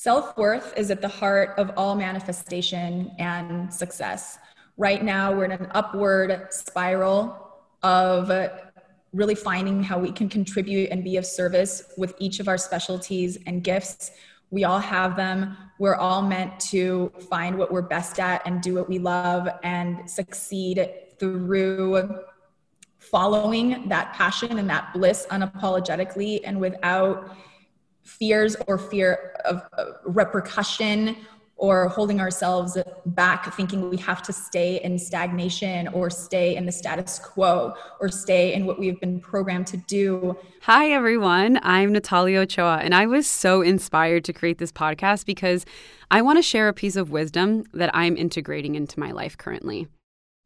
Self worth is at the heart of all manifestation and success. Right now, we're in an upward spiral of really finding how we can contribute and be of service with each of our specialties and gifts. We all have them. We're all meant to find what we're best at and do what we love and succeed through following that passion and that bliss unapologetically and without fears or fear of repercussion or holding ourselves back thinking we have to stay in stagnation or stay in the status quo or stay in what we've been programmed to do. Hi, everyone. I'm Natalia Ochoa, and I was so inspired to create this podcast because I want to share a piece of wisdom that I'm integrating into my life currently.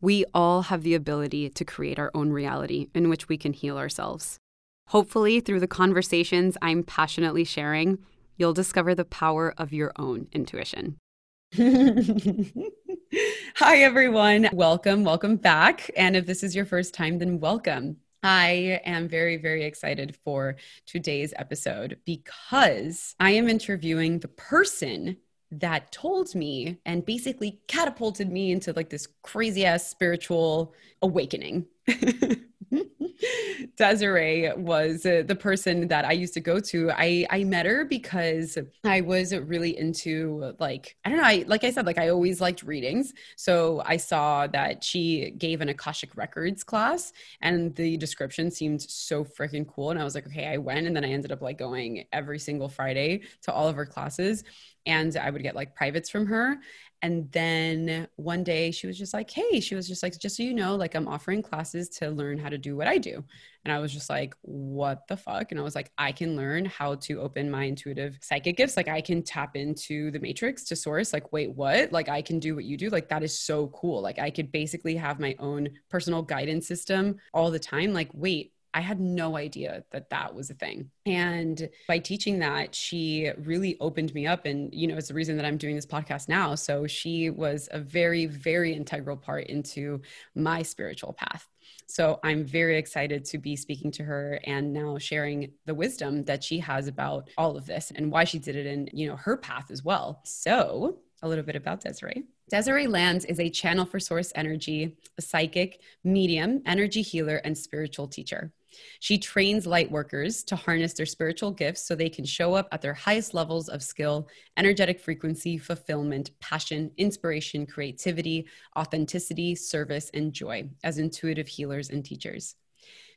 We all have the ability to create our own reality in which we can heal ourselves. Hopefully, through the conversations I'm passionately sharing, you'll discover the power of your own intuition. Hi, everyone. Welcome, welcome back. And if this is your first time, then welcome. I am very, very excited for today's episode because I am interviewing the person that told me and basically catapulted me into like this crazy ass spiritual awakening. Desiree was uh, the person that I used to go to. I I met her because I was really into like I don't know. I like I said like I always liked readings. So I saw that she gave an Akashic Records class, and the description seemed so freaking cool. And I was like, okay, I went, and then I ended up like going every single Friday to all of her classes and I would get like privates from her. And then one day she was just like, Hey, she was just like, just so you know, like I'm offering classes to learn how to do what I do. And I was just like, What the fuck? And I was like, I can learn how to open my intuitive psychic gifts. Like I can tap into the matrix to source. Like, wait, what? Like I can do what you do. Like that is so cool. Like I could basically have my own personal guidance system all the time. Like, wait, I had no idea that that was a thing. And by teaching that, she really opened me up. And, you know, it's the reason that I'm doing this podcast now. So she was a very, very integral part into my spiritual path. So I'm very excited to be speaking to her and now sharing the wisdom that she has about all of this and why she did it in, you know, her path as well. So a little bit about Desiree. Desiree Lands is a channel for source energy, a psychic, medium, energy healer, and spiritual teacher. She trains light workers to harness their spiritual gifts so they can show up at their highest levels of skill, energetic frequency, fulfillment, passion, inspiration, creativity, authenticity, service, and joy as intuitive healers and teachers.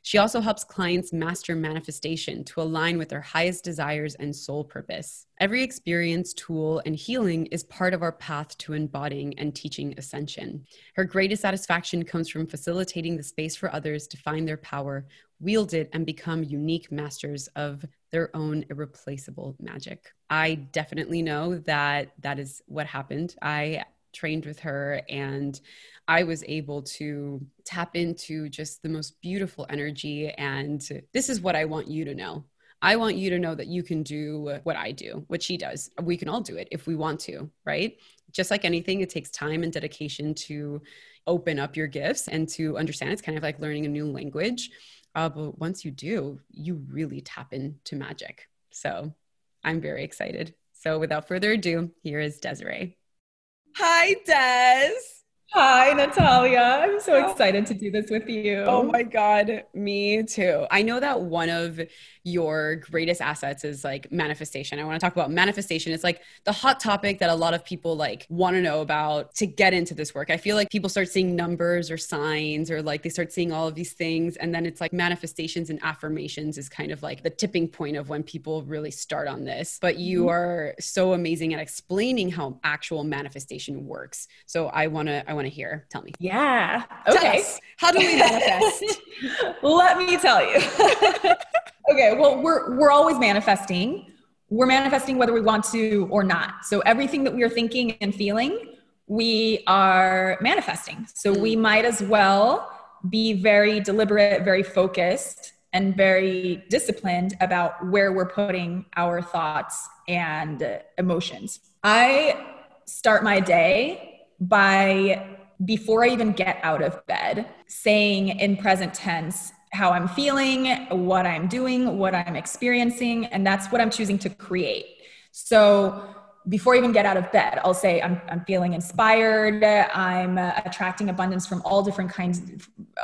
She also helps clients master manifestation to align with their highest desires and soul purpose. Every experience, tool, and healing is part of our path to embodying and teaching ascension. Her greatest satisfaction comes from facilitating the space for others to find their power, wield it, and become unique masters of their own irreplaceable magic. I definitely know that that is what happened. I trained with her and I was able to tap into just the most beautiful energy. And this is what I want you to know. I want you to know that you can do what I do, what she does. We can all do it if we want to, right? Just like anything, it takes time and dedication to open up your gifts and to understand. It's kind of like learning a new language. Uh, but once you do, you really tap into magic. So I'm very excited. So without further ado, here is Desiree. Hi, Des. Hi, Natalia. I'm so excited to do this with you. Oh my God, me too. I know that one of your greatest assets is like manifestation. I want to talk about manifestation. It's like the hot topic that a lot of people like want to know about to get into this work. I feel like people start seeing numbers or signs or like they start seeing all of these things. And then it's like manifestations and affirmations is kind of like the tipping point of when people really start on this. But you mm-hmm. are so amazing at explaining how actual manifestation works. So I want to, I want to hear. Tell me. Yeah. Okay. How do we manifest? Let me tell you. okay. Well, we're we're always manifesting. We're manifesting whether we want to or not. So everything that we are thinking and feeling, we are manifesting. So we mm. might as well be very deliberate, very focused, and very disciplined about where we're putting our thoughts and emotions. I start my day by before I even get out of bed, saying in present tense how I'm feeling, what I'm doing, what I'm experiencing, and that's what I'm choosing to create. So before I even get out of bed, I'll say, I'm, I'm feeling inspired. I'm uh, attracting abundance from all different kinds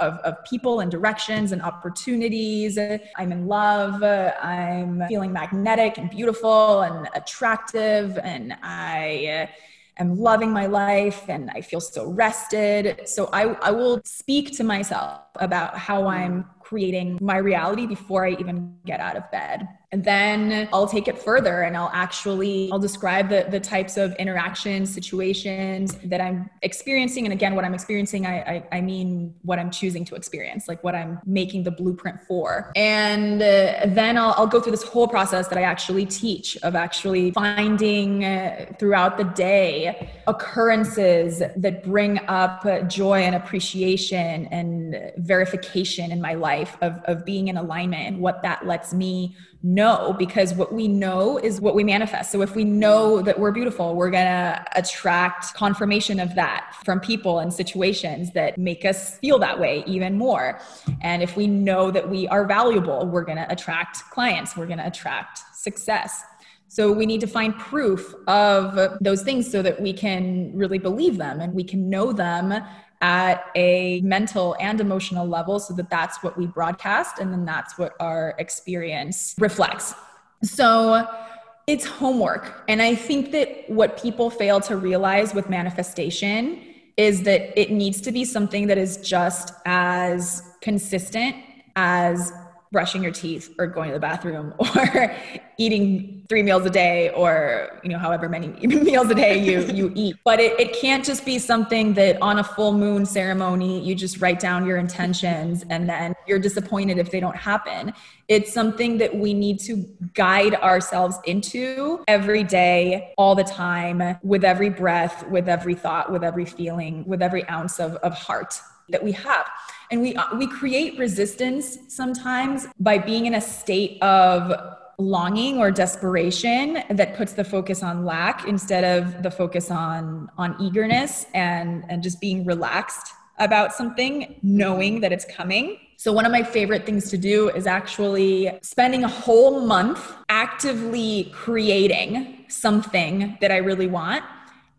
of, of people and directions and opportunities. I'm in love. I'm feeling magnetic and beautiful and attractive. And I, uh, am loving my life and I feel so rested. So I, I will speak to myself about how I'm creating my reality before I even get out of bed. And then I'll take it further and I'll actually I'll describe the, the types of interactions, situations that I'm experiencing. And again, what I'm experiencing, I, I, I mean what I'm choosing to experience, like what I'm making the blueprint for. And uh, then I'll, I'll go through this whole process that I actually teach of actually finding uh, throughout the day occurrences that bring up joy and appreciation and verification in my life of, of being in alignment and what that lets me know because what we know is what we manifest. So if we know that we're beautiful, we're going to attract confirmation of that from people and situations that make us feel that way even more. And if we know that we are valuable, we're going to attract clients, we're going to attract success. So we need to find proof of those things so that we can really believe them and we can know them at a mental and emotional level so that that's what we broadcast and then that's what our experience reflects. So it's homework. And I think that what people fail to realize with manifestation is that it needs to be something that is just as consistent as brushing your teeth or going to the bathroom or eating three meals a day or you know however many meals a day you you eat. But it, it can't just be something that on a full moon ceremony you just write down your intentions and then you're disappointed if they don't happen. It's something that we need to guide ourselves into every day all the time with every breath with every thought with every feeling with every ounce of, of heart that we have and we uh, we create resistance sometimes by being in a state of longing or desperation that puts the focus on lack instead of the focus on on eagerness and and just being relaxed about something knowing that it's coming. So one of my favorite things to do is actually spending a whole month actively creating something that I really want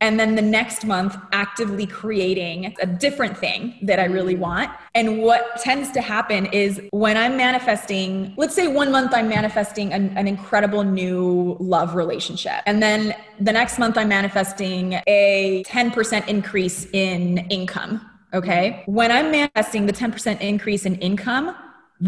and then the next month actively creating a different thing that I really want. And what tends to happen is when I'm manifesting, let's say one month I'm manifesting an, an, incredible new love relationship. And then the next month I'm manifesting a 10% increase in income. Okay. When I'm manifesting the 10% increase in income,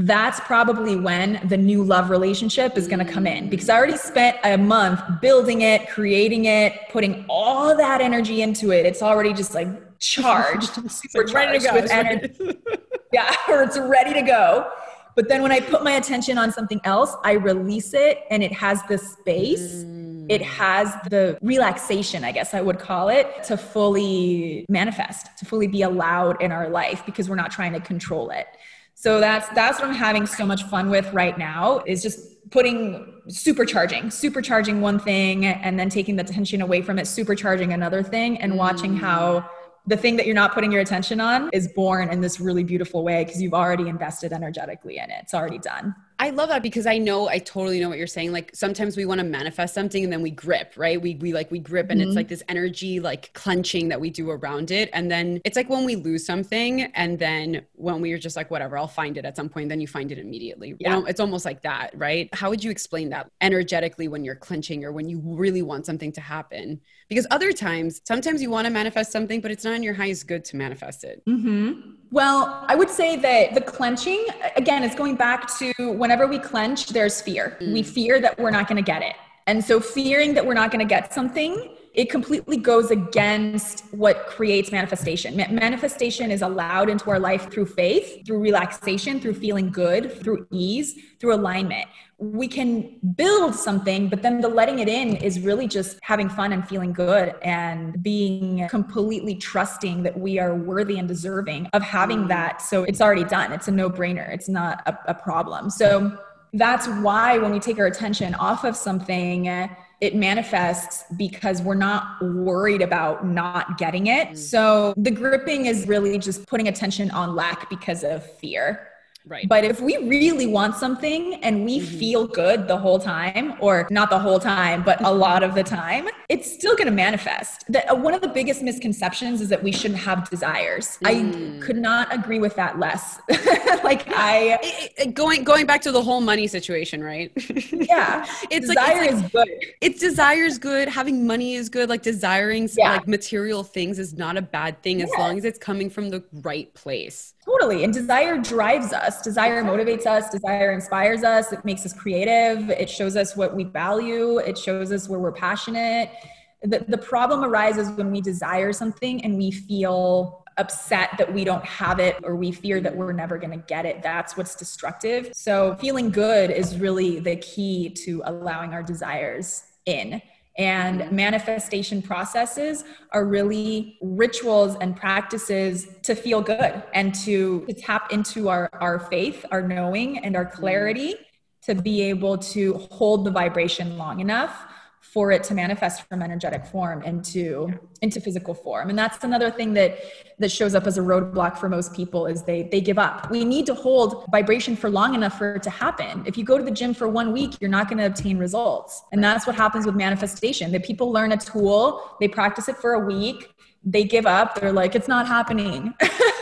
that's probably when the new love relationship is going to come in because I already spent a month building it, creating it, putting all that energy into it. It's already just like charged, super like ready to go. With energy. yeah, or it's ready to go. But then when I put my attention on something else, I release it and it has the space. Mm. It has the relaxation, I guess I would call it, to fully manifest, to fully be allowed in our life because we're not trying to control it. So that's that's what I'm having so much fun with right now is just putting supercharging, supercharging one thing and then taking the attention away from it, supercharging another thing and watching how mm. the thing that you're not putting your attention on is born in this really beautiful way because you've already invested energetically in it. It's already done. I love that because I know I totally know what you're saying. Like sometimes we want to manifest something and then we grip, right? We we like we grip and mm-hmm. it's like this energy like clenching that we do around it. And then it's like when we lose something and then when we are just like whatever, I'll find it at some point, then you find it immediately. Yeah. It's almost like that, right? How would you explain that energetically when you're clenching or when you really want something to happen? Because other times, sometimes you want to manifest something, but it's not in your highest good to manifest it. Mm-hmm. Well, I would say that the clenching, again, it's going back to whenever we clench, there's fear. Mm. We fear that we're not going to get it. And so, fearing that we're not going to get something, it completely goes against what creates manifestation. manifestation is allowed into our life through faith, through relaxation, through feeling good, through ease, through alignment we can build something, but then the letting it in is really just having fun and feeling good and being completely trusting that we are worthy and deserving of having that. So it's already done. It's a no brainer. It's not a, a problem. So that's why when we take our attention off of something, it manifests because we're not worried about not getting it. Mm. So the gripping is really just putting attention on lack because of fear Right. But if we really want something and we mm-hmm. feel good the whole time, or not the whole time, but a lot of the time, it's still going to manifest. The, uh, one of the biggest misconceptions is that we shouldn't have desires. Mm. I could not agree with that less. like I it, it, going going back to the whole money situation, right? yeah, it's desire like, it's like, is good. It's desire is good. Having money is good. Like desiring yeah. like material things is not a bad thing as long as it's coming from the right place. Totally. And desire drives us. Desire motivates us. Desire inspires us. It makes us creative. It shows us what we value. It shows us where we're passionate. The, the problem arises when we desire something and we feel upset that we don't have it or we fear that we're never going to get it. That's what's destructive. So, feeling good is really the key to allowing our desires in. And mm-hmm. manifestation processes are really rituals and practices to feel good and to, to tap into our, our faith, our knowing, and our mm-hmm. clarity to be able to hold the vibration long enough for it to manifest from energetic form into into physical form. And that's another thing that that shows up as a roadblock for most people is they they give up. We need to hold vibration for long enough for it to happen. If you go to the gym for one week you're not going to obtain results. And that's what happens with manifestation. That people learn a tool they practice it for a week they give up they're like it's not happening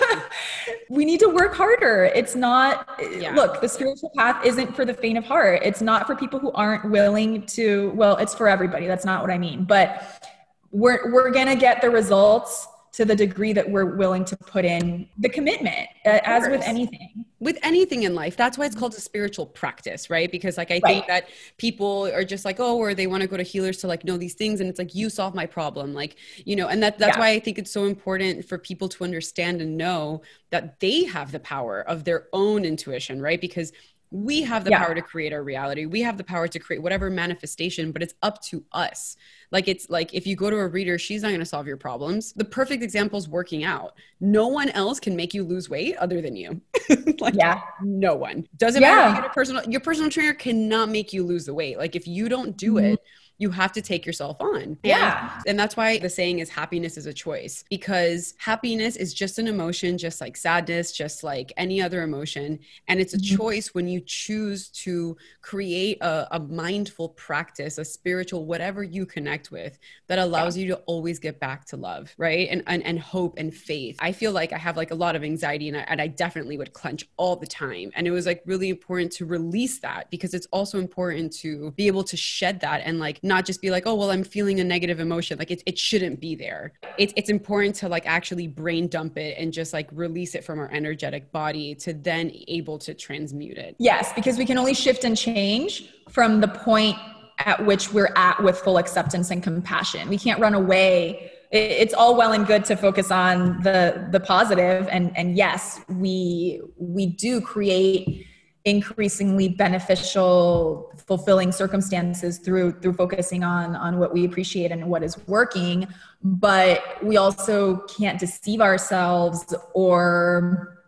we need to work harder. It's not yeah. look the spiritual path isn't for the faint of heart. It's not for people who aren't willing to well it's for everybody. That's not what i mean. But we're we're going to get the results to the degree that we're willing to put in the commitment uh, as with anything with anything in life that's why it's called a spiritual practice right because like i right. think that people are just like oh or they want to go to healers to like know these things and it's like you solve my problem like you know and that that's yeah. why i think it's so important for people to understand and know that they have the power of their own intuition right because we have the yeah. power to create our reality. We have the power to create whatever manifestation but it's up to us. Like it's like if you go to a reader she's not going to solve your problems. The perfect example is working out. No one else can make you lose weight other than you. Like yeah. no one. Doesn't yeah. matter you get a personal your personal trainer cannot make you lose the weight. Like if you don't do mm-hmm. it you have to take yourself on. Yeah. And, and that's why the saying is happiness is a choice because happiness is just an emotion, just like sadness, just like any other emotion. And it's a mm-hmm. choice when you choose to create a, a, mindful practice, a spiritual, whatever you connect with that allows yeah. you to always get back to love, right? And, and, and hope and faith. I feel like I have like a lot of anxiety and I, and I definitely would clench all the time. And it was like really important to release that because it's also important to be able to shed that and like not just be like, oh, well, I'm feeling a negative emotion. Like it, it shouldn't be there. It's, it's important to like actually brain dump it and just like release it from our energetic body to then able to transmute it. Yes, because we can only shift and change from the point at which we're at with full acceptance and compassion. We can't run away it's all well and good to focus on the the positive and and yes we we do create increasingly beneficial fulfilling circumstances through through focusing on on what we appreciate and what is working. But we also can't deceive ourselves or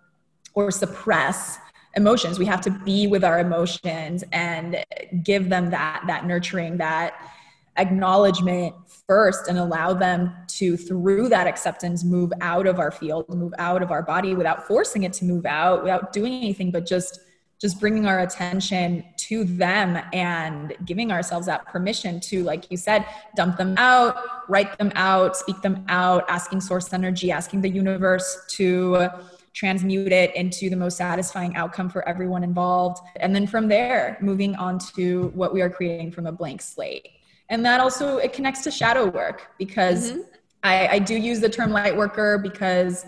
or suppress emotions. We have to be with our emotions and give them that that nurturing that acknowledgement first and allow them to through that acceptance move out of our field move out of our body without forcing it to move out without doing anything but just just bringing our attention to them and giving ourselves that permission to like you said dump them out write them out speak them out asking source energy asking the universe to transmute it into the most satisfying outcome for everyone involved and then from there moving on to what we are creating from a blank slate and that also it connects to shadow work because mm-hmm. I, I do use the term light worker because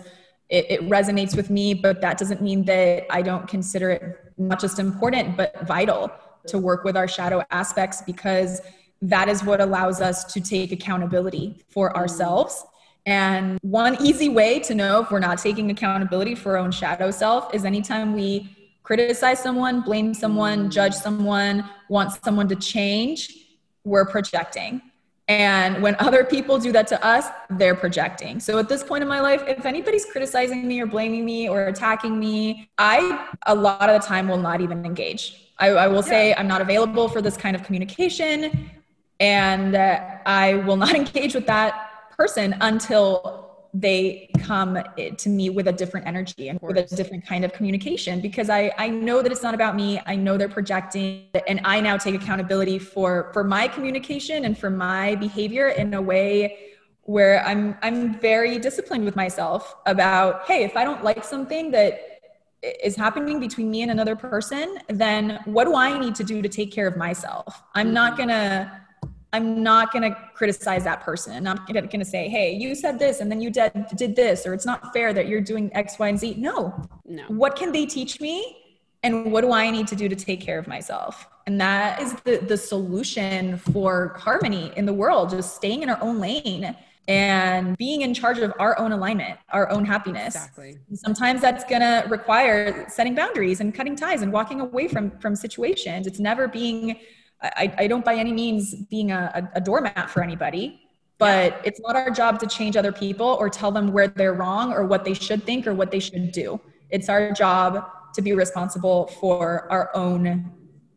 it, it, resonates with me, but that doesn't mean that I don't consider it not just important, but vital to work with our shadow aspects because that is what allows us to take accountability for mm-hmm. ourselves. And one easy way to know if we're not taking accountability for our own shadow self is anytime we criticize someone, blame someone, mm-hmm. judge someone, want someone to change, we're projecting. And when other people do that to us, they're projecting. So at this point in my life, if anybody's criticizing me or blaming me or attacking me, I, a lot of the time, will not even engage. I, I will say, I'm not available for this kind of communication. And uh, I will not engage with that person until they come to me with a different energy and with a different kind of communication because I, I know that it's not about me. I know they're projecting and I now take accountability for for my communication and for my behavior in a way where I'm I'm very disciplined with myself about, hey, if I don't like something that is happening between me and another person, then what do I need to do to take care of myself? I'm not mm-hmm. gonna I'm not going to criticize that person. I'm not going to say, hey, you said this and then you did, did this, or it's not fair that you're doing X, Y, and Z. No. No. What can they teach me? And what do I need to do to take care of myself? And that is the, the solution for harmony in the world, just staying in our own lane and being in charge of our own alignment, our own happiness. Exactly. Sometimes that's going to require setting boundaries and cutting ties and walking away from from situations. It's never being I, I don't by any means being a, a doormat for anybody, but yeah. it's not our job to change other people or tell them where they're wrong or what they should think or what they should do. It's our job to be responsible for our own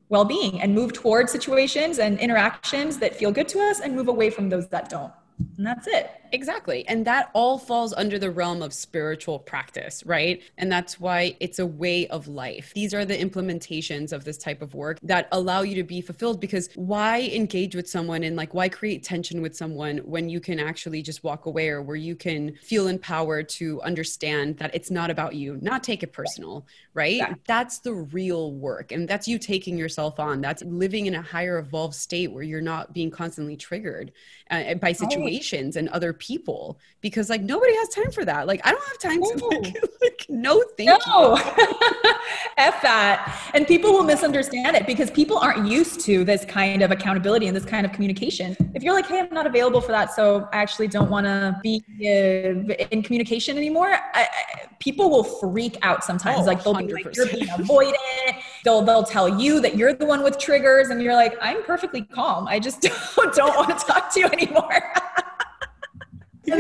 well being and move towards situations and interactions that feel good to us and move away from those that don't. And that's it. Exactly. And that all falls under the realm of spiritual practice, right? And that's why it's a way of life. These are the implementations of this type of work that allow you to be fulfilled because why engage with someone and like why create tension with someone when you can actually just walk away or where you can feel empowered to understand that it's not about you, not take it personal, right? Yeah. That's the real work. And that's you taking yourself on. That's living in a higher evolved state where you're not being constantly triggered uh, by situations and other people because like nobody has time for that. Like I don't have time to like, like no thank no. you. F that. And people will misunderstand it because people aren't used to this kind of accountability and this kind of communication. If you're like, hey, I'm not available for that, so I actually don't want to be uh, in communication anymore, I, I, people will freak out sometimes. Oh, like they'll 100%. be like, you're being avoidant. They'll they'll tell you that you're the one with triggers, and you're like, I'm perfectly calm. I just don't, don't want to talk to you anymore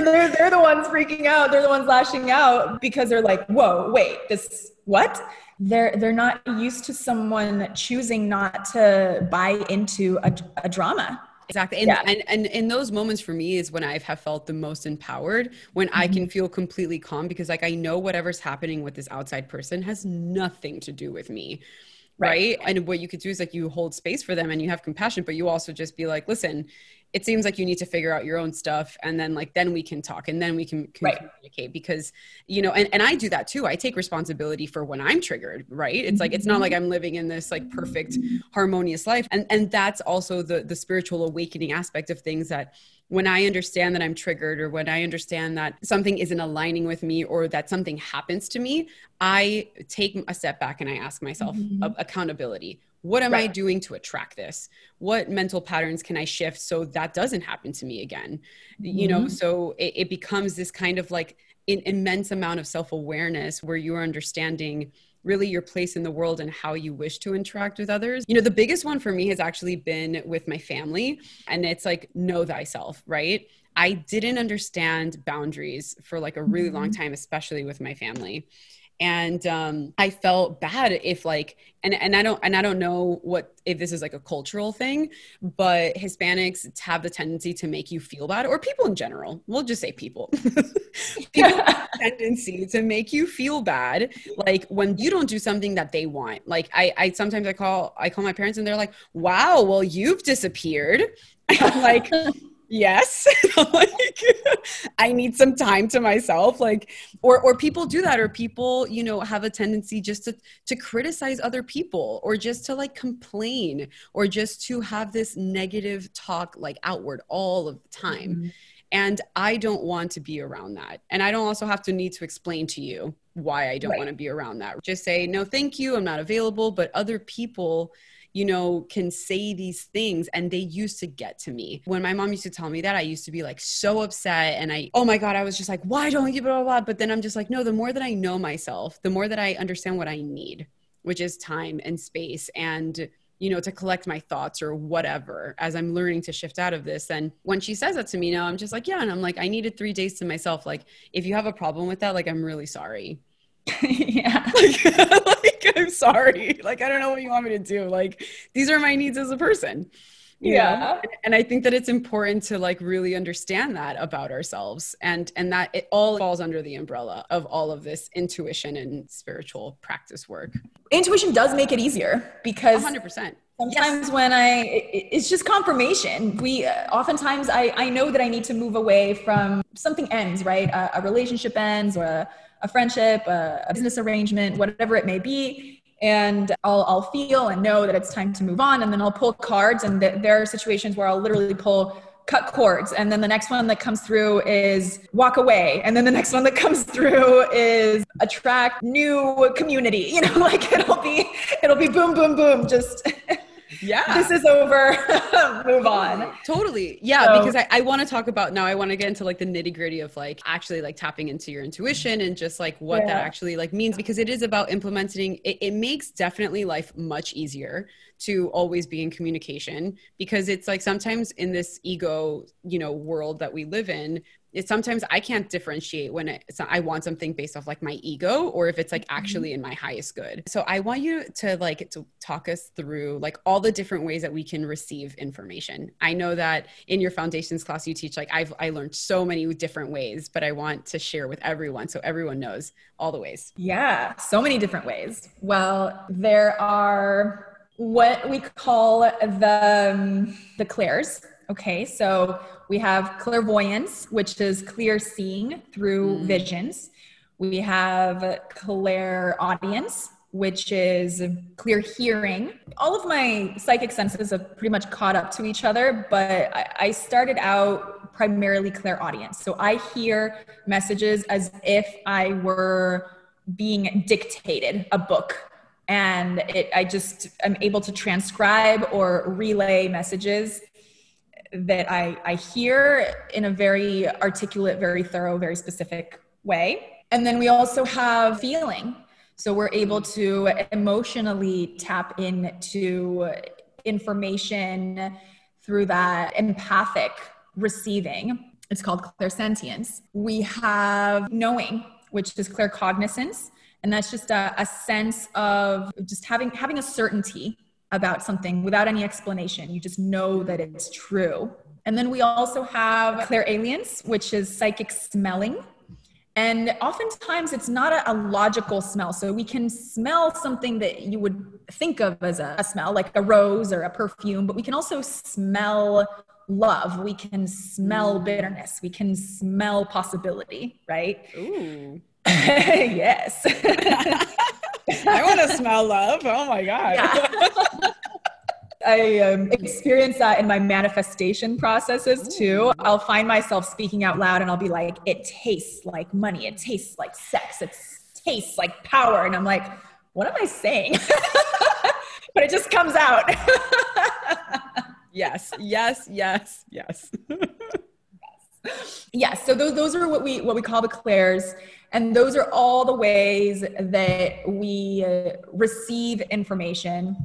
they're they're the ones freaking out. They're the ones lashing out because they're like, "Whoa, wait, this what?" They're they're not used to someone choosing not to buy into a, a drama. Exactly. And, yeah. and and in those moments for me is when I have felt the most empowered, when mm-hmm. I can feel completely calm because like I know whatever's happening with this outside person has nothing to do with me. Right. right. And what you could do is like you hold space for them and you have compassion, but you also just be like, listen, it seems like you need to figure out your own stuff and then like then we can talk and then we can, can right. communicate because you know and, and i do that too i take responsibility for when i'm triggered right it's like it's not like i'm living in this like perfect harmonious life and and that's also the the spiritual awakening aspect of things that when I understand that I'm triggered or when I understand that something isn't aligning with me or that something happens to me, I take a step back and I ask myself mm-hmm. accountability what am right. i doing to attract this what mental patterns can i shift so that doesn't happen to me again mm-hmm. you know mm-hmm. so it, it, becomes this kind of like an immense amount of self-awareness where you're understanding really your place in the world and how you wish to interact with others. You know, the biggest one for me has actually been with my family, and it's like, know thyself, right? I didn't understand boundaries for like a really long mm-hmm. time, especially with my family and um, i felt bad if like and, and i don't and i don't know what if this is like a cultural thing but hispanics have the tendency to make you feel bad or people in general. We'll just say people. People have tendency to make you feel bad like when you don't do something that they want. Like i i sometimes i call i call my parents and they're like wow well you've disappeared. I'm like yes like i need some time to myself like or or people do that or people you know have a tendency just to to criticize other people or just to like complain or just to have this negative talk like outward all of the time mm-hmm. and i don't want to be around that and i don't also have to need to explain to you why i don't right. want to be around that just say no thank you i'm not available but other people you know, can say these things and they used to get to me. When my mom used to tell me that, I used to be like so upset and I, oh my God, I was just like, why don't you, blah, blah, blah. But then I'm just like, no, the more that I know myself, the more that I understand what I need, which is time and space and you know, to collect my thoughts or whatever as I'm learning to shift out of this. And when she says that to me now, I'm just like, yeah. And I'm like, I needed three days to myself. Like, if you have a problem with that, like, I'm really sorry. yeah. like, like, I'm sorry. Like, I don't know what you want me to do. Like, these are my needs as a person. yeah and i think that it's important to like really understand that about ourselves and and that it all falls under the umbrella of all of this intuition and spiritual practice work intuition does make it easier because 100% sometimes yes. when i it's just confirmation we uh, oftentimes i i know that i need to move away from something ends right a, a relationship ends or a, a friendship a, a business arrangement whatever it may be. And I'll, I'll feel and know that it's time to move on. And then i'll pull cards and th- there are situations where i'll literally pull cut cords. And then the next one that comes through is walk away. And then the next one that comes through is attract new community. You know like it'll be it'll be boom boom boom just yeah. this is over. Move on. Totally. Yeah so, because i, I want to talk about now i want to get into like the nitty gritty of like actually like tapping into your intuition and just like what yeah. that actually like means because it is about implementing it, it makes definitely life much easier to always be in communication because it's like sometimes in this ego you know world that we live in it's sometimes I can't differentiate when it's, I want something based off like my ego or if it's like mm-hmm. actually in my highest good. So I want you to like to talk us through like all the different ways that we can receive information. I know that in your foundations class you teach like I've I learned so many different ways, but I want to share with everyone so everyone knows all the ways. Yeah, so many different ways. Well, there are what we call the um, the clairs Okay, so we have clairvoyance, which is clear seeing through mm. visions. We have clairaudience, which is clear hearing. All of my psychic senses have pretty much caught up to each other, but I started out primarily clairaudience. So I hear messages as if I were being dictated a book and it, I just am able to transcribe or relay messages that I, I hear in a very articulate, very thorough, very specific way. And then we also have feeling. So we're able to emotionally tap into information through that empathic receiving. It's called clairsentience. We have knowing, which is claircognizance. And that's just a, a sense of just having having a certainty about something without any explanation. You just know that it's true. And then we also have clairalience, which is psychic smelling. And oftentimes it's not a, a, logical smell. So we can smell something that you would think of as a, a smell, like a rose or a perfume, but we can also smell love. We can smell bitterness. We can smell possibility, right? Ooh. yes. I want to smell love. Oh my God. Yeah. I um, experience that in my manifestation processes too. I'll find myself speaking out loud and I'll be like, it tastes like money. It tastes like sex. It tastes like power. And I'm like, what am I saying? but it just comes out. yes, yes, yes, yes. yes. So those, those are what we, what we call the clairs. And those are all the ways that we uh, receive information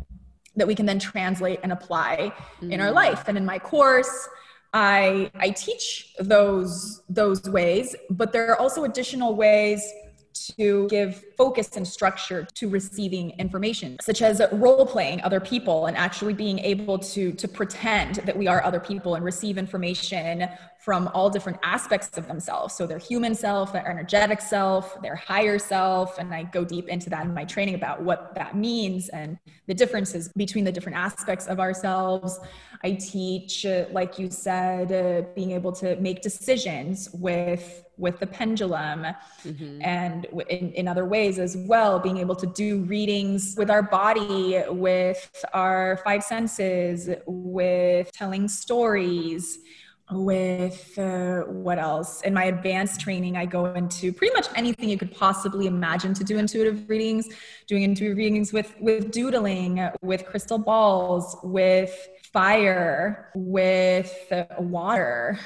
that we can then translate and apply mm-hmm. in our mm. life. And in my course, I I teach those those ways, but there are also additional ways to give focus and structure to receiving information such as role playing other people and actually being able to to pretend that we are other people and receive information from all different aspects of themselves. So their human self their energetic self their higher self and i go deep into that in my training about what that means and the differences between the different aspects of ourselves. I teach like you said uh, being able to make decisions with with the pendulum mm-hmm. and in, in other ways as well being able to do readings with our body with our five senses with telling stories with uh, what else in my advanced training i go into pretty much anything you could possibly imagine to do intuitive readings doing intuitive readings with with doodling with crystal balls with fire with uh, water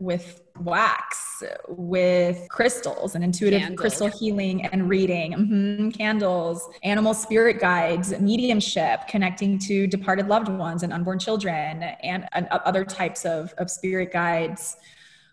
with wax, with crystals and intuitive candles. crystal healing and reading, mm-hmm, candles, animal spirit guides, mediumship, connecting to departed loved ones and unborn children, and, and other types of, of spirit guides.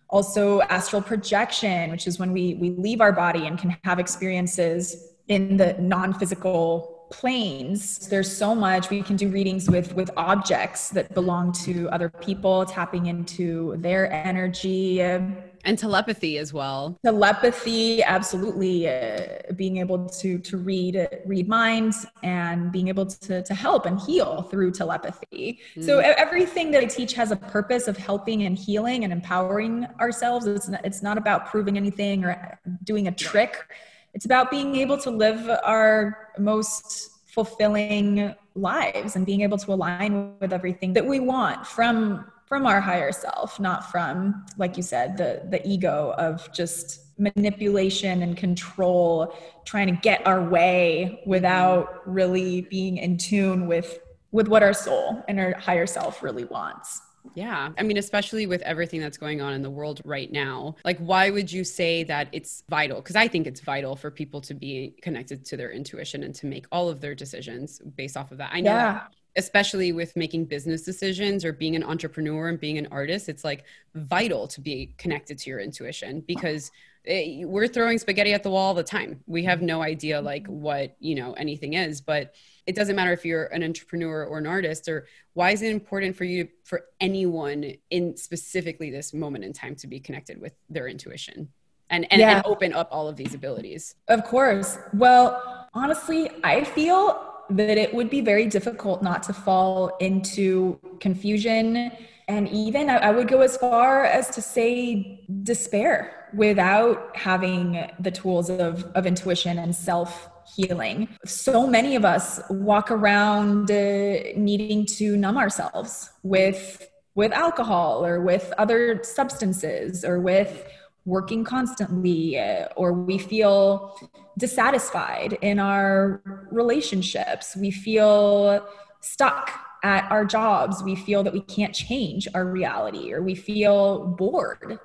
Also, astral projection, which is when we, we leave our body and can have experiences in the non physical planes there's so much we can do readings with with objects that belong to other people tapping into their energy. And telepathy as well. Telepathy absolutely uh, being able to to read read minds and being able to to help and heal through telepathy. Mm. so everything that i teach has a purpose of helping and healing and empowering ourselves. It's not, it's not about proving anything or doing a trick it's about being able to live our most fulfilling lives and being able to align with everything that we want from from our higher self not from like you said the the ego of just manipulation and control trying to get our way without really being in tune with with what our soul and our higher self really wants yeah. I mean, especially with everything that's going on in the world right now, like, why would you say that it's vital? Because I think it's vital for people to be connected to their intuition and to make all of their decisions based off of that. I know yeah. that especially with making business decisions or being an entrepreneur and being an artist, it's like vital to be connected to your intuition because it, we're throwing spaghetti at the wall all the time. We have no idea like mm-hmm. what, you know, anything is, but it doesn't matter if you're an entrepreneur or an artist or why is it important for you for anyone in specifically this moment in time to be connected with their intuition? And and, yeah. and open up all of these abilities. Of course. Well honestly i feel that it would be very difficult not to fall into confusion. And even I, would go as far as to say despair without having the tools of, of intuition and self healing. So many of us walk around uh, needing to numb ourselves with with alcohol or with other substances or with working constantly uh, or we feel dissatisfied in our relationships. We feel stuck at our jobs. We feel that we can't change our reality or we feel bored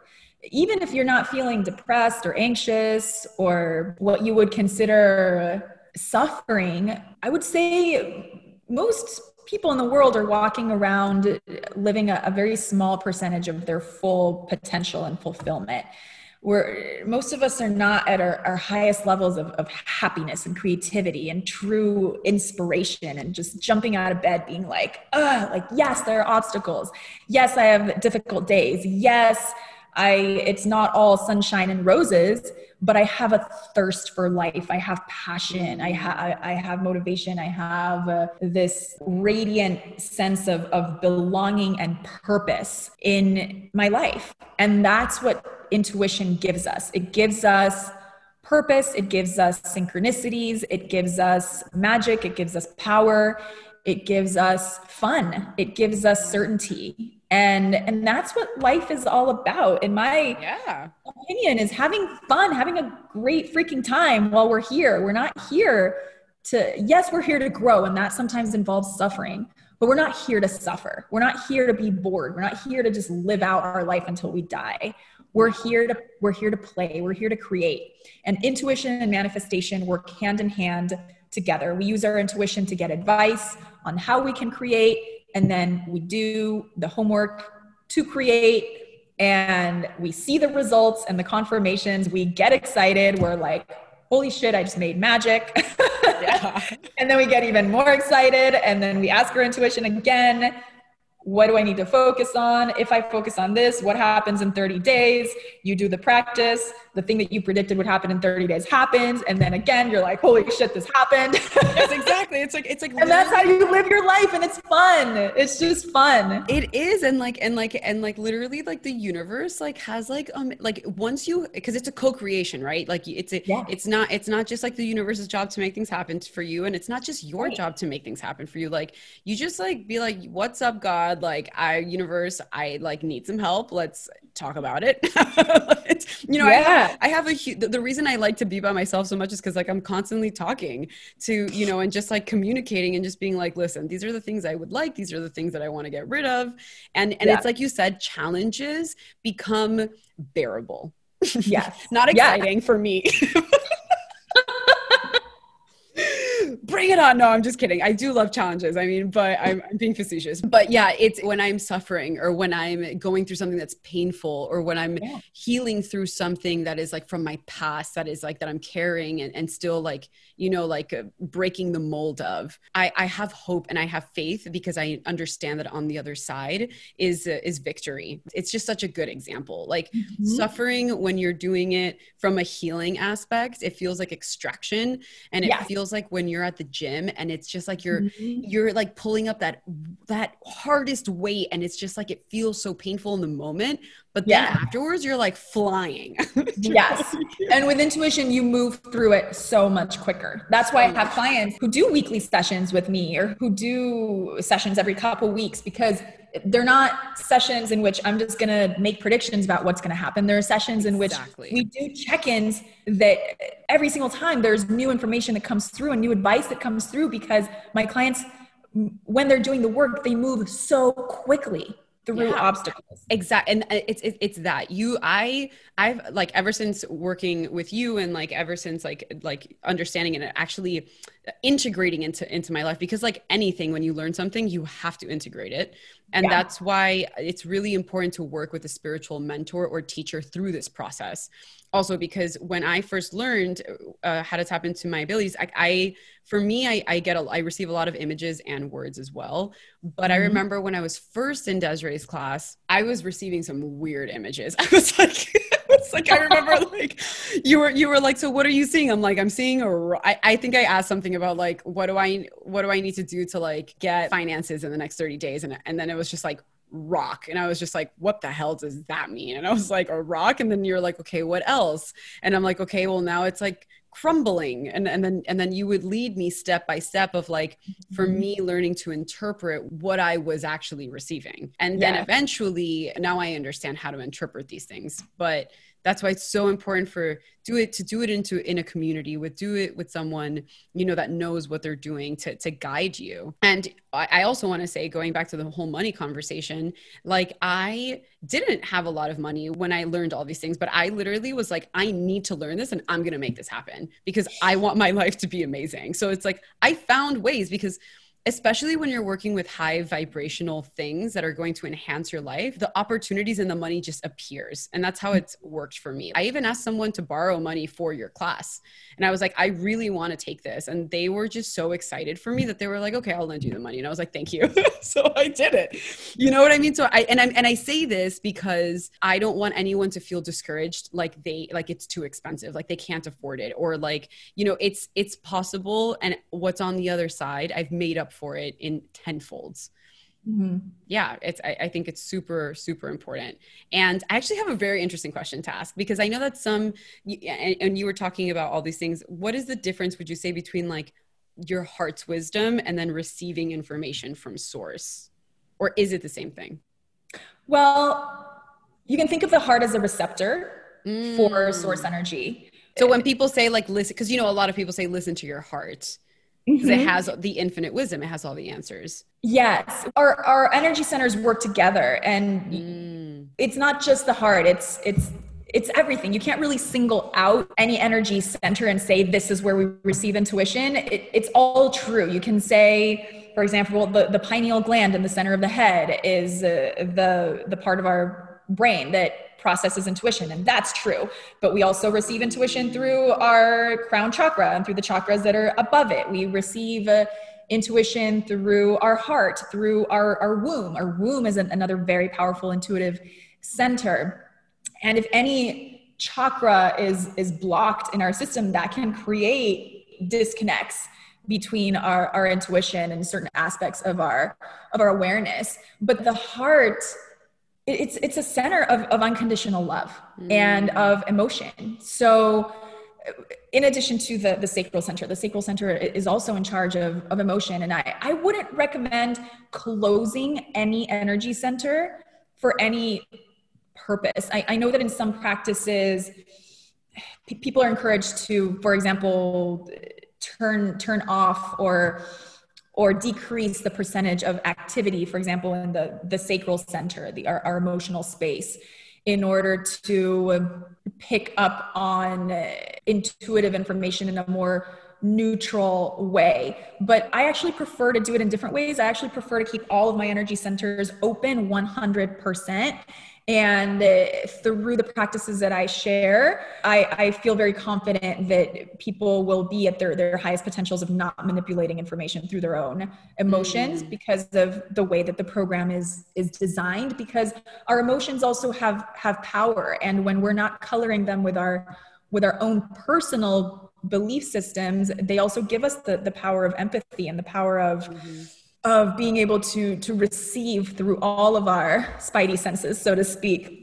even if you're not feeling depressed or anxious or what you would consider suffering, I would say most people in the world are walking around living a, a very small percentage of their full potential and fulfillment where most of us are not at our, our highest levels of, of, happiness and creativity and true inspiration and just jumping out of bed being like, ah, like, yes, there are obstacles. Yes, I have difficult days. Yes, I it's not all sunshine and roses, but I have a thirst for life. I have passion. I have I have motivation. I have uh, this radiant sense of of belonging and purpose in my life. And that's what intuition gives us. It gives us purpose, it gives us synchronicities, it gives us magic, it gives us power, it gives us fun, it gives us certainty and and that's what life is all about. In my yeah. opinion is having fun having a great freaking time while we're here. We're not here to yes we're here to grow and that sometimes involves suffering but we're not here to suffer. We're not here to be bored. We're not here to just live out our life until we die. We're here to we're here to play. We're here to create. And intuition and manifestation work hand in hand together. We use our intuition to get advice on how we can create and then we do the homework to create and we see the results and the confirmations we get excited we're like holy shit i just made magic yeah. and then we get even more excited and then we ask our intuition again what do I need to focus on? If I focus on this, what happens in 30 days? You do the practice. The thing that you predicted would happen in 30 days happens. And then again, you're like, holy shit, this happened. yes, exactly. It's like, it's like, and that's how you live your life. And it's fun. It's just fun. It is. And like, and like, and like literally like the universe like has like, um, like once you, cause it's a co-creation, right? Like it's, a, yeah. it's not, it's not just like the universe's job to make things happen for you. And it's not just your right. job to make things happen for you. Like you just like be like, what's up? God, like I universe, I like need some help. Let's talk about it. you know, yeah. I, I have a the, the reason I like to be by myself so much is because like I'm constantly talking to, you know, and just like communicating and just being like, listen, these are the things I would like, these are the things that I want to get rid of. And and yeah. it's like you said, challenges become bearable. Yes. Not exciting yeah. for me. bring it on. No, I'm just kidding. I do love challenges. I mean, but I'm, I'm being facetious. But yeah, it's when I'm suffering or when I'm going through something that's painful or when I'm yeah. healing through something that is like from my past that is like that I'm carrying and, and still like, you know, like uh, breaking the mold of. I, I have hope and I have faith because I understand that on the other side is uh, is victory. It's just such a good example. Like mm-hmm. suffering when you're doing it from a healing aspect, it feels like extraction and it yes. feels like when you're at the gym and it's just like you're mm-hmm. you're like pulling up that that hardest weight and it's just like it feels so painful in the moment but then yeah. afterwards you're like flying. Yes. And with intuition you move through it so much quicker. That's why i have clients who do weekly sessions with me or who do sessions every couple weeks because they're not sessions in which i'm just going to make predictions about what's going to happen. There are sessions in which exactly. we do check-ins that every single time there's new information that comes through and new advice that comes through because my clients when they're doing the work they move so quickly through yeah. obstacles. Exactly and uh, it's, it's it's that. You i i've like ever since working with you and like ever since like like understanding and actually integrating into into my life because like anything when you learn something you have to integrate it and yeah. that's why it's really important to work with a spiritual mentor or teacher through this process also because when i first learned uh, how to tap into my abilities i, I for me I, I get a, i receive a lot of images and words as well but mm-hmm. i remember when i was first in desiree's class i was receiving some weird images i was like it's like I remember like you were you were like, so what are you seeing? I'm like, I'm seeing a. I, I think I asked something about like what do I what do I need to do to like get finances in the next 30 days, and and then it was just like rock and i was just like what the hell does that mean and i was like a rock and then you're like okay what else and i'm like okay well now it's like crumbling and, and then and then you would lead me step by step of like for mm-hmm. me learning to interpret what i was actually receiving and yeah. then eventually now i understand how to interpret these things but that's why it's so important for do it to do it into in a community with do it with someone you know that knows what they're doing to to guide you. And i also want to say going back to the whole money conversation like i didn't have a lot of money when i learned all these things but i literally was like i need to learn this and i'm going to make this happen because i want my life to be amazing. So it's like i found ways because especially when you're working with high vibrational things that are going to enhance your life the opportunities and the money just appears. And that's how it's worked for me. I even asked someone to borrow money for your class. And i was like i really want to take this. And they were just so excited for me that they were like okay i'll lend you the money. And i was like thank you. So i did it. You know what i mean? So i and i and i say this because i don't want anyone to feel discouraged like they like it's too expensive like they can't afford it or like you know it's it's possible. And what's on the other side i've made up for it in tenfolds. Mm-hmm. Yeah, it's. I, I, think it's super, super important. And I actually have a very interesting question to ask because I know that some, and, and you were talking about all these things. What is the difference? Would you say between like your heart's wisdom and then receiving information from source, or is it the same thing? Well, you can think of the heart as a receptor mm. for source energy. So when people say like listen, because you know a lot of people say listen to your heart because mm-hmm. it has the infinite wisdom. It has all the answers. Yes. Our our energy centers work together and mm. it's not just the heart. It's it's it's everything. You can't really single out any energy center and say this is where we receive intuition. It, it's all true. You can say for example the, the pineal gland in the center of the head is uh, the the part of our brain that processes intuition and that's true. But we also receive intuition through our crown chakra and through the chakras that are above it. We receive uh, intuition through our heart through our, our womb. Our womb is an, another very powerful intuitive center. And if any chakra is is blocked in our system that can create disconnects between our, our intuition and certain aspects of our of our awareness. But the heart it's it's a center of, of unconditional love mm. and of emotion. So in addition to the, the sacral center the sacral center is also in charge of, of emotion. And I, I wouldn't recommend closing any energy center for any purpose. I, I know that in some practices p- people are encouraged to for example turn turn off or or decrease the percentage of activity, for example, in the, the sacral center, the, our, our emotional space, in order to pick up on intuitive information in a more neutral way. But I actually prefer to do it in different ways. I actually prefer to keep all of my energy centers open 100%. And through the practices that I share, I, I, feel very confident that people will be at their, their highest potentials of not manipulating information through their own emotions mm. because of the way that the program is is designed. Because our emotions also have have power, and when we're not coloring them with our with our own personal belief systems, they also give us the, the power of empathy and the power of mm-hmm. Of being able to to receive through all of our spidey senses, so to speak.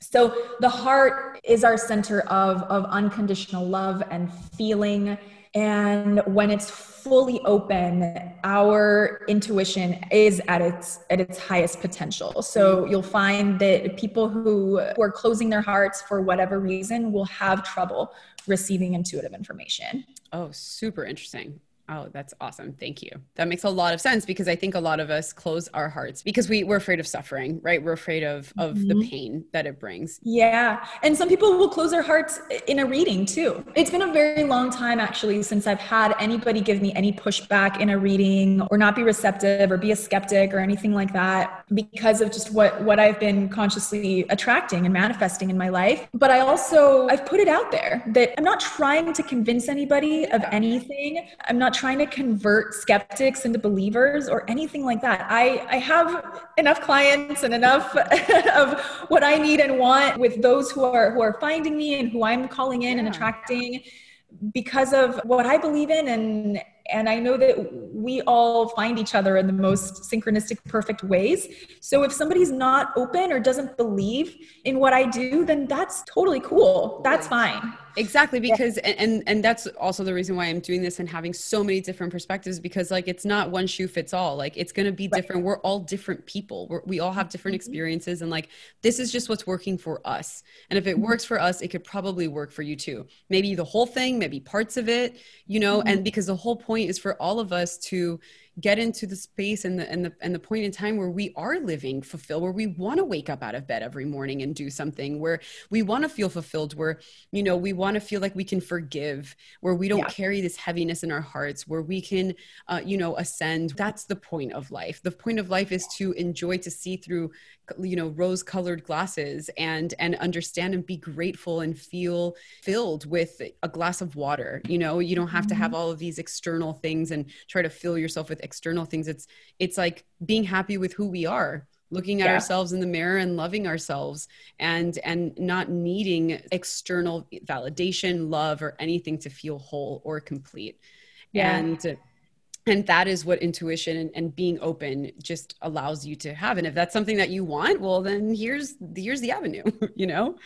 So the heart is our center of of unconditional love and feeling. And when it's fully open, our intuition is at its at its highest potential. So you'll find that people who, who are closing their hearts for whatever reason will have trouble receiving intuitive information. Oh, super interesting. Oh, that's awesome. Thank you. That makes a lot of sense because I think a lot of us close our hearts because we, we're afraid of suffering, right? We're afraid of, of mm-hmm. the pain that it brings. Yeah. And some people will close their hearts in a reading too. It's been a very long time actually since I've had anybody give me any pushback in a reading or not be receptive or be a skeptic or anything like that because of just what, what I've been consciously attracting and manifesting in my life. But I also, I've put it out there that I'm not trying to convince anybody of anything. I'm not trying to convert skeptics into believers or anything like that. I, I have enough clients and enough of what I need and want with those who are who are finding me and who I'm calling in yeah. and attracting because of what I believe in and and I know that we all find each other in the most synchronistic, perfect ways. So if somebody's not open or doesn't believe in what I do, then that's totally cool. That's fine exactly because yeah. and and that's also the reason why i'm doing this and having so many different perspectives because like it's not one shoe fits all like it's going to be different we're all different people we're, we all have different mm-hmm. experiences and like this is just what's working for us and if it mm-hmm. works for us it could probably work for you too maybe the whole thing maybe parts of it you know mm-hmm. and because the whole point is for all of us to get into the space and the and the and the point in time where we are living fulfilled where we want to wake up out of bed every morning and do something where we want to feel fulfilled where you know we want to feel like we can forgive where we don't yeah. carry this heaviness in our hearts where we can uh, you know ascend that's the point of life the point of life is to enjoy to see through you know rose colored glasses and and understand and be grateful and feel filled with a glass of water you know you don't have to have mm-hmm. all of these external things and try to fill yourself with external things it's it's like being happy with who we are looking at yeah. ourselves in the mirror and loving ourselves and and not needing external validation love or anything to feel whole or complete yeah. and and that is what intuition and, and, being open just allows you to have. And if that's something that you want well then here's here's the avenue you know?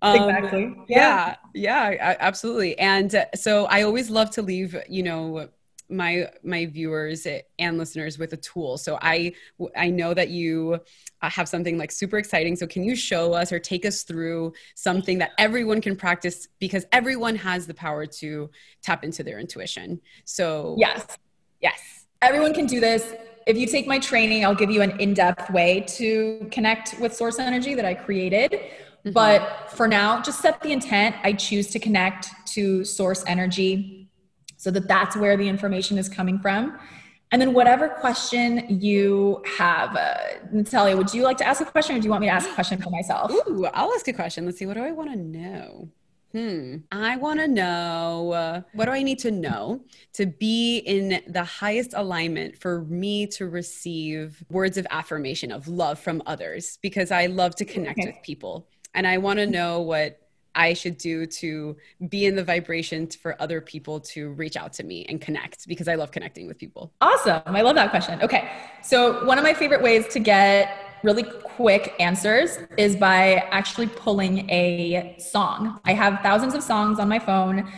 Um, exactly. Yeah. yeah, yeah absolutely. And uh, so i always love to leave you know my my viewers and listeners with a tool. So i i know that you uh, have something like super exciting. So can you show us or take us through something that everyone can practice because everyone has the power to tap into their intuition? So yes Yes, everyone can do this. If you take my training, I'll give you an in depth way to connect with source energy that I created. Mm-hmm. But for now, just set the intent. I choose to connect to source energy so that that's where the information is coming from. And then, whatever question you have, uh, Natalia, would you like to ask a question or do you want me to ask a question for myself? Ooh, I'll ask a question. Let's see. What do I want to know? Hmm. I want to know uh, what do I need to know to be in the highest alignment for me to receive words of affirmation of love from others because I love to connect okay. with people and I want to know what I should do to be in the vibration for other people to reach out to me and connect because I love connecting with people. Awesome. I love that question. Okay. So, one of my favorite ways to get really quick answers is by actually pulling a song. I have thousands of songs on my phone,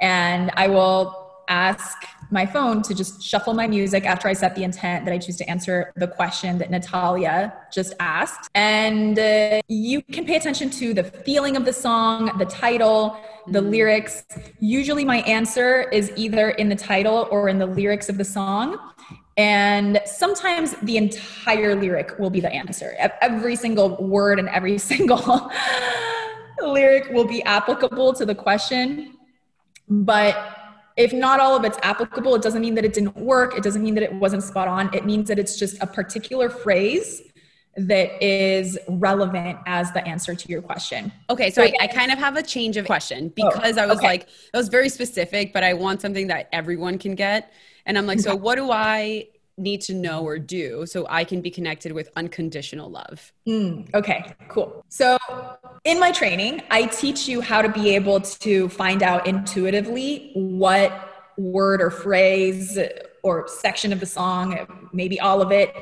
and I will ask my phone to just shuffle my music after I set the intent that I choose to answer the question that Natalia just asked. And uh, you can pay attention to the feeling of the song, the title, the mm. lyrics. Usually, my answer is either in the title or in the lyrics of the song. And sometimes the entire lyric will be the answer. Every single word and every single lyric will be applicable to the question. But if not all of it's applicable, it doesn't mean that it didn't work. It doesn't mean that it wasn't spot on. It means that it's just a particular phrase that is relevant as the answer to your question. Okay, so, I, I, kind of have a change of question oh, because oh, I was okay. like, that was very specific, but I want something that everyone can get. And I'm like, so what do I need to know or do so I can be connected with unconditional love? Mm, okay, cool. So in my training, I teach you how to be able to find out intuitively what word or phrase or section of the song, maybe all of it,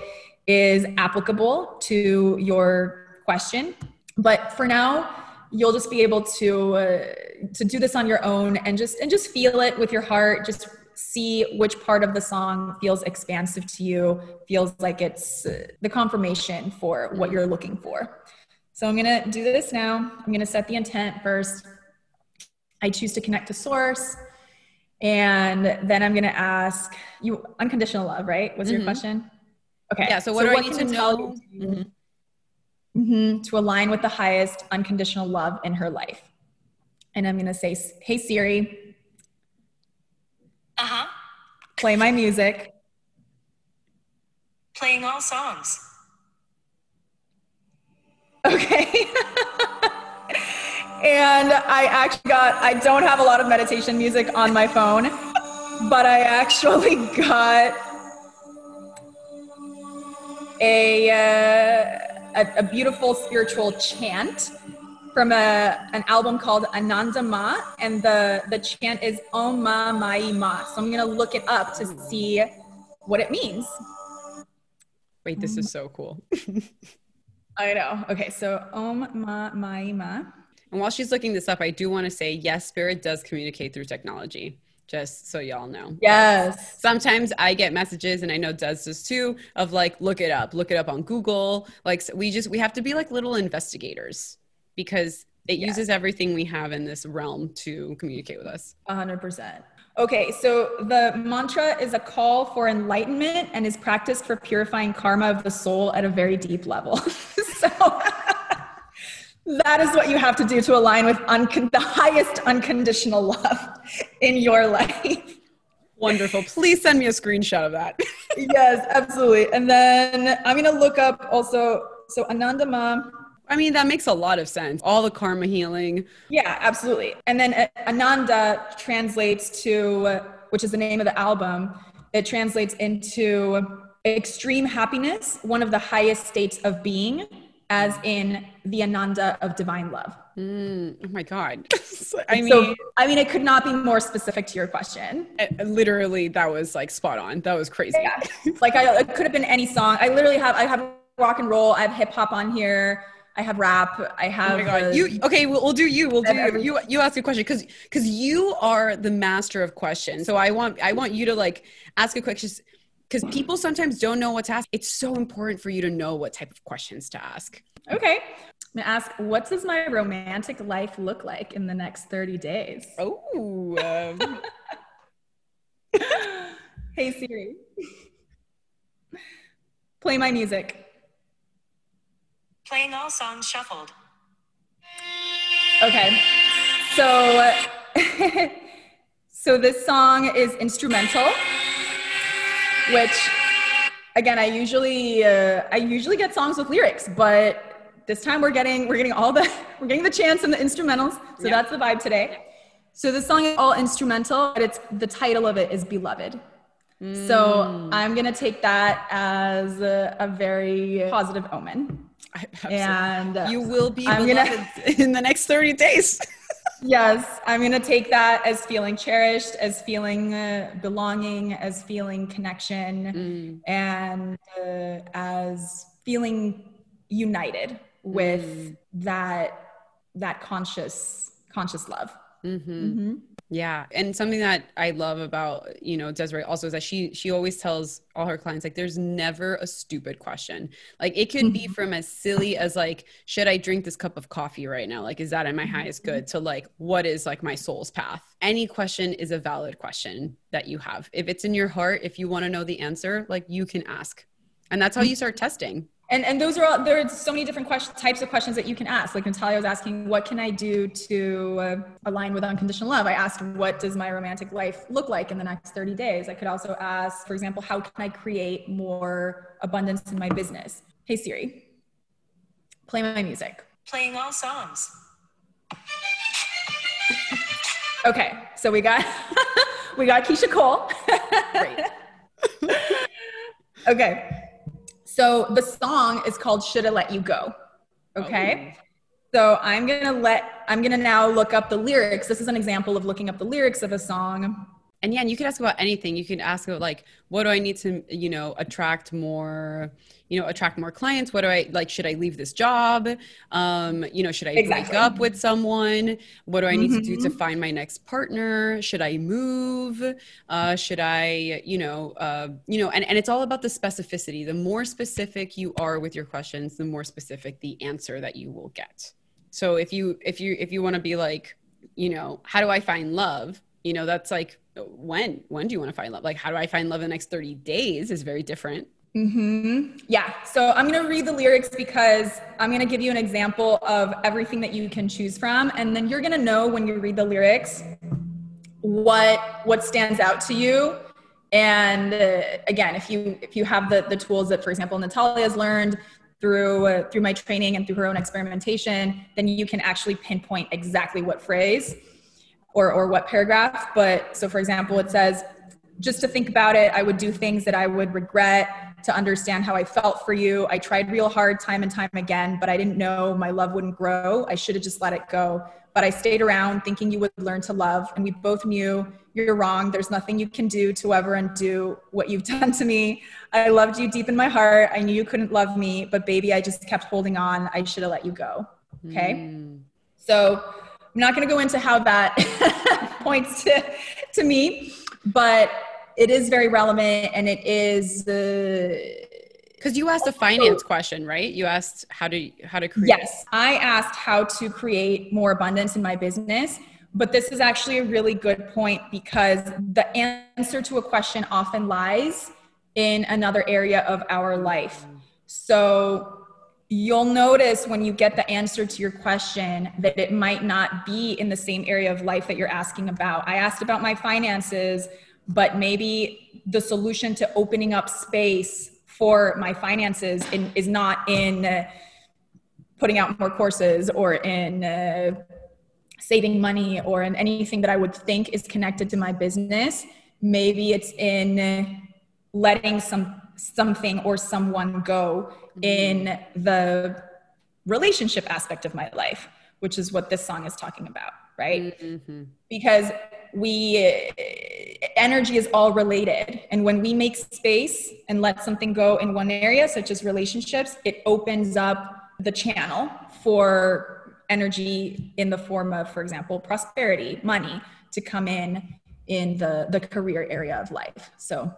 is applicable to your question. But for now, you'll just be able to uh, to do this on your own and just and just feel it with your heart. Just see which part of the song feels expansive to you, feels like it's uh, the confirmation for what you're looking for. So I'm gonna do this now. I'm gonna set the intent first. I choose to connect to source. And then I'm gonna ask you unconditional love, right? Was mm-hmm. your question? Okay. Yeah. So what so do what I need to know? Mm-hmm. Mm-hmm, to align with the highest unconditional love in her life. And I'm to say, Hey Siri. Uh huh. Play my music. Playing all songs. Okay. and I actually got, I don't have a lot of meditation music on my phone, but I actually got a, uh, a, a, beautiful spiritual chant from a, an album called Ananda Ma, and the, the chant is Om Ma Mai Ma. So I'm going to look it up to see what it means. Wait, this is so cool. I know. Okay, so Om Ma Mai Ma. And while she's looking this up, I do want to say yes, spirit does communicate through technology just so y'all know. Yes. Sometimes I get messages, and I know does this too, of like, look it up, look it up on Google. Like, we just, we have to be like little investigators because it yes. uses everything we have in this realm to communicate with us. 100%. Okay, so the mantra is a call for enlightenment and is practiced for purifying karma of the soul at a very deep level. so that is what you have to do to align with uncon- the highest unconditional love in your life. Wonderful. Please send me a screenshot of that. yes, absolutely. And then I'm going to look up also, so Ananda Ma. I mean, that makes a lot of sense. All the karma healing. Yeah, absolutely. And then uh, Ananda translates to, which is the name of the album, it translates into extreme happiness, one of the highest states of being as in the Ananda of divine love. Mm, oh my God. I mean, so, I mean, it could not be more specific to your question. It, literally, that was like spot on. That was crazy. Yeah. like, I, it could have been any song. I literally have, I have rock and roll, I have hip hop on here. I have rap. I have. Oh my god! you okay? We'll, we'll do you. We'll do you. You you ask a question because because you are the master of questions. So I want I want you to like ask a question because people sometimes don't know what to ask. It's so important for you to know what type of questions to ask. Okay. I'm gonna ask, what does my romantic life look like in the next 30 days? Oh. Um... hey Siri. Play my music. Playing all songs shuffled. Okay. So so this song is instrumental which again i usually uh, i usually get songs with lyrics but this time we're getting we're getting all the we're getting the chants and the instrumentals so yeah. that's the vibe today so the song is all instrumental but it's the title of it is beloved mm. so i'm gonna take that as a, a very positive omen and you will be I'm gonna, in the next 30 days yes, I'm going to take that as feeling cherished, as feeling uh, belonging, as feeling connection, mm. and uh, as feeling united with mm. that that conscious conscious love. Mm-hmm. Mm-hmm. Yeah, and something that I love about you know Desiree also is that she she always tells all her clients like there's never a stupid question. Like it could be mm-hmm. from as silly as like should I drink this cup of coffee right now? Like is that in my mm-hmm. highest good? To like what is like my soul's path? Any question is a valid question that you have. If it's in your heart, if you want to know the answer, like you can ask, and that's how you start testing. And and those are all there are so many different questions types of questions that you can ask. Like natalia was asking what can i do to uh, align with unconditional love? I asked what does my romantic life look like in the next 30 days? I could also ask for example how can i create more abundance in my business? Hey siri. Play my music. Playing all songs. okay so we got we got Keyshia Cole. Great. okay so the song is called should i let you go okay So I'm gonna let I'm gonna now look up the lyrics. This is an example of looking up the lyrics of a song. And yeah, and you can ask about anything. You can ask about like, what do I need to, you know, attract more, you know, attract more clients? What do I like? Should I leave this job? Um, you know, should I Exactly. break up with someone? What do I need to do to Mhm. find my next partner? Should I move? Uh, should I, you know, uh, you know, and, and it's all about the specificity. The more specific you are with your questions, the more specific the answer that you will get. So if you if you if you want to be like, you know, how do I find love? You know, that's like when when do you want to find love? Like how do I find love in the next 30 days is very different. hmm Yeah. So I'm going to read the lyrics because I'm going to give you an example of everything that you can choose from, and then you're going to know when you read the lyrics what what stands out to you. And uh, again, if you if you have the the tools that, for example, Natalia has learned through uh, through my training and through her own experimentation, then you can actually pinpoint exactly what phrase or or what paragraph. But so, for example, it says just to think about it, I would do things that I would regret to understand how I felt for you. I tried real hard time and time again, but I didn't know my love wouldn't grow. I should have just let it go. But I stayed around thinking you would learn to love, and we both knew you're wrong. There's nothing you can do to ever undo what you've done to me. I loved you deep in my heart. I knew you couldn't love me, but baby, I just kept holding on. I should have let you go. Okay. Mm. So I'm not going to go into how that points to, to me, but it is very relevant and it is uh, Cuz you asked a finance question, right? You asked how to how to create yes. I asked how to create more abundance in my business, but this is actually a really good point because the answer to a question often lies in another area of our life. So you'll notice when you get the answer to your question that it might not be in the same area of life that you're asking about. I asked about my finances, but maybe the solution to opening up space for my finances in, is not in uh, putting out more courses or in uh, saving money or in anything that I would think is connected to my business. Maybe it's in uh, letting some something or someone go in the relationship aspect of my life, which is what this song is talking about, right? Mhm. because we energy is all related and when we make space and let something go in one area such as relationships it opens up the channel for energy in the form of for example prosperity money to come in in the the career area of life so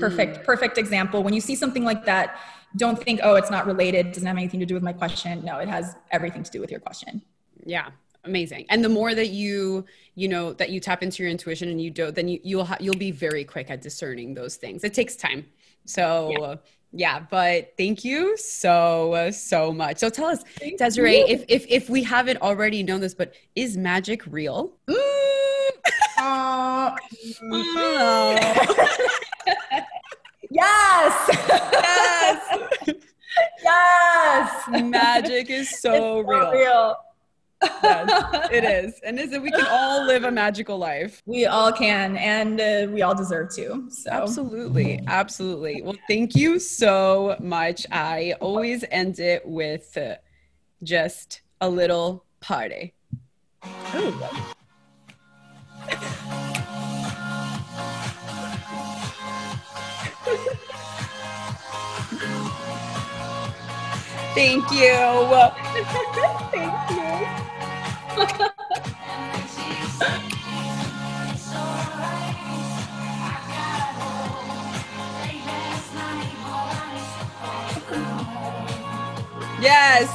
perfect perfect example when you see something like that don't think oh it's not related doesn't have anything to do with my question no it has everything to do with your question Yeah, amazing. And the more that you, you know, that you tap into your intuition and you don't then you, you'll ha- you'll be very quick at discerning those things. It takes time. So Yeah. yeah, but thank you so so much. So tell us, Thank Desiree, you. if if if we haven't already known this, but is magic real? Mm. Uh, yes. Yes, yes. magic is so real. real. Yes, it is, and is that we can all live a magical life. We all can, and uh, we all deserve to. So Absolutely. Absolutely. Well, thank you so much. I always end it with uh, just a little party. Thank you. thank you. Yes.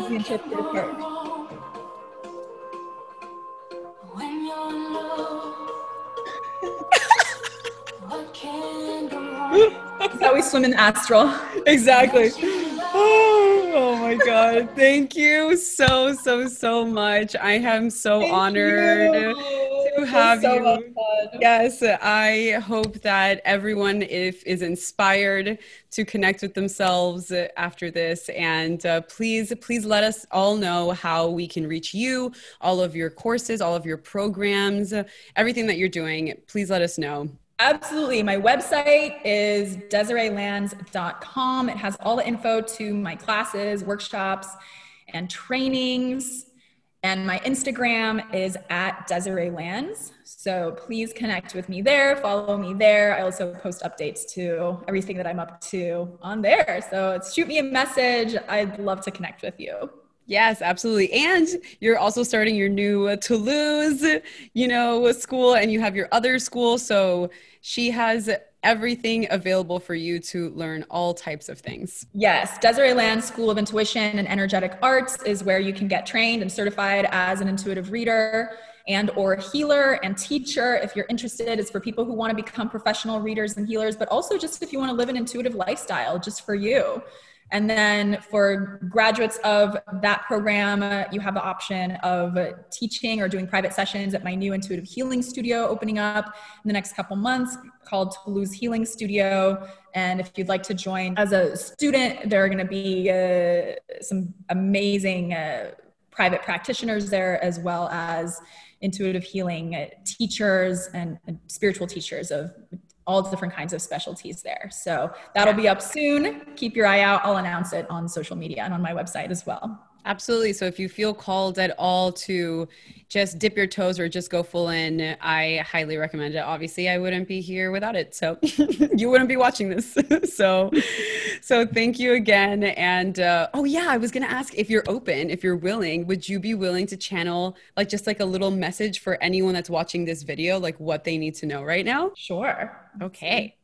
You can shift it apart. When you're alone. That's how we swim in astral. Exactly. Oh, oh my God. Thank you so, so, so much. I am so Thank honored you. to have so you. Yes, I hope that everyone if is inspired to connect with themselves after this, and uh, please, please let us all know how we can reach you, all of your courses, all of your programs, everything that you're doing. Please let us know. Absolutely. My website is desireelands.com. It has all the info to my classes, workshops, and trainings. And my Instagram is at Desiree Lands. So please connect with me there, follow me there. I also post updates to everything that I'm up to on there. So shoot me a message. I'd love to connect with you. Yes, absolutely. And you're also starting your new uh, Toulouse, you know, school and you have your other school. So she has everything available for you to learn all types of things. Yes, Desiree Land School of Intuition and Energetic Arts is where you can get trained and certified as an intuitive reader and or healer and teacher if you're interested it's for people who want to become professional readers and healers but also just if you want to live an intuitive lifestyle just for you and then for graduates of that program, uh, you have the option of teaching or doing private sessions at my new intuitive healing studio opening up in the next couple months called Toulouse Healing Studio. And if you'd like to join as a student, there are going to be uh, some amazing uh, private practitioners there, as well as intuitive healing teachers and, and spiritual teachers of all different kinds of specialties there. So that'll be up soon. Keep your eye out. I'll announce it on social media and on my website as well. Absolutely. So if you feel called at all to just dip your toes or just go full in, I highly recommend it. Obviously, I wouldn't be here without it. So you wouldn't be watching this. so so thank you again. And uh, oh yeah, I was going to ask if you're open, if you're willing, would you be willing to channel like just like a little message for anyone that's watching this video like what they need to know right now? Sure. Okay.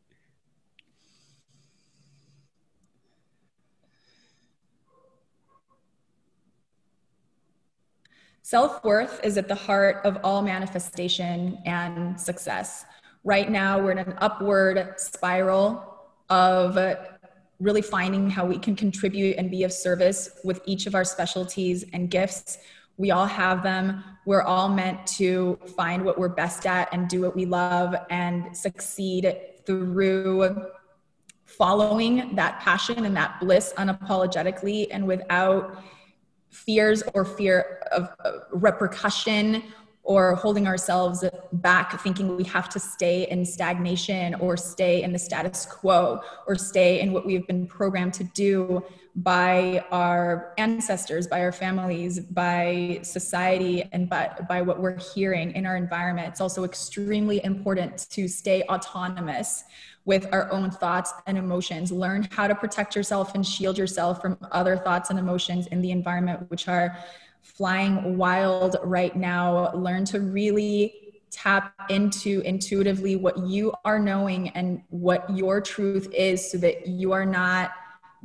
Self worth is at the heart of all manifestation and success. Right now, we're in an upward spiral of really finding how we can contribute and be of service with each of our specialties and gifts. We all have them. We're all meant to find what we're best at and do what we love and succeed through following that passion and that bliss unapologetically and without fears or fear of repercussion or holding ourselves back thinking we have to stay in stagnation or stay in the status quo or stay in what we've been programmed to do by our ancestors by our families by society and by, by what we're hearing in our environment. It's also extremely important to stay autonomous with our own thoughts and emotions. Learn how to protect yourself and shield yourself from other thoughts and emotions in the environment, which are flying wild right now. Learn to really tap into intuitively what you are knowing and what your truth is so that you are not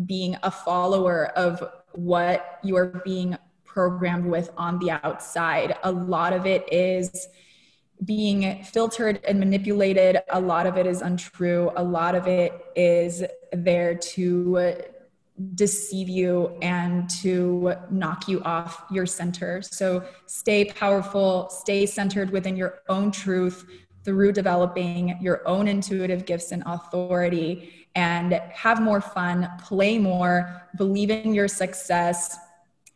being a follower of what you are being programmed with on the outside. A lot of it is being filtered and manipulated. A lot of it is untrue. A lot of it is there to deceive you and to knock you off your center. So stay powerful, stay centered within your own truth through developing your own intuitive gifts and authority and have more fun, play more, believe in your success,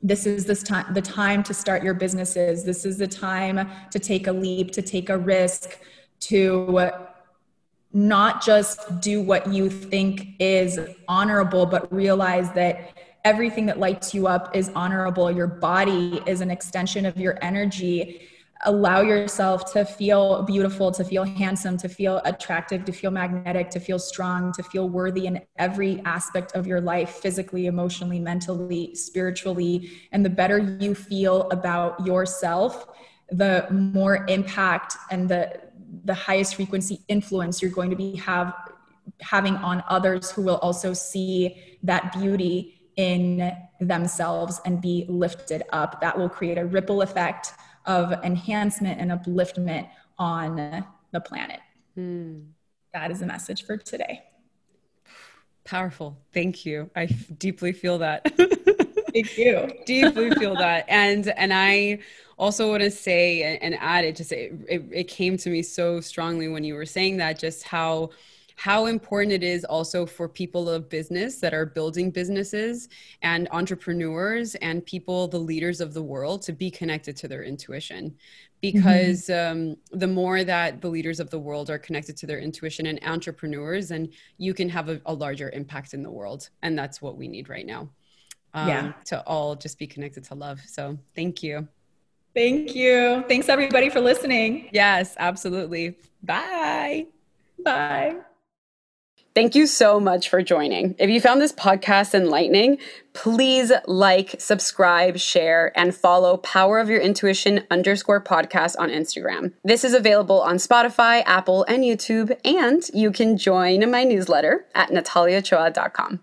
this is this time the time to start your businesses. This is the time to take a leap to take a risk to not just do what you think is honorable but realize that everything that lights you up is honorable. Your body is an extension of your energy allow yourself to feel beautiful, to feel handsome, to feel attractive, to feel magnetic, to feel strong, to feel worthy in every aspect of your life physically, emotionally, mentally, spiritually. And the better you feel about yourself, the more impact and the the highest frequency influence you're going to be have having on others who will also see that beauty in themselves and be lifted up that will create a ripple effect of enhancement and upliftment on the planet. Mm. That is the message for today. Powerful. Thank you. I deeply feel that. Thank you. deeply feel that. And and I also want to say and add it just it, it, it came to me so strongly when you were saying that just how how important it is also for people of business that are building businesses and entrepreneurs and people the leaders of the world to be connected to their intuition. Because mm-hmm. um, the more that the leaders of the world are connected to their intuition and entrepreneurs and you can have a, a larger impact in the world. And that's what we need right now um, yeah. to all just be connected to love. So thank you. Thank you. Thanks everybody for listening. Yes absolutely. Bye. Bye Thank you so much for joining. If you found this podcast enlightening, please like, subscribe, share, and follow Power of Your Intuition underscore podcast on Instagram. This is available on Spotify, Apple, and YouTube, and you can join my newsletter at nataliaochoa.com.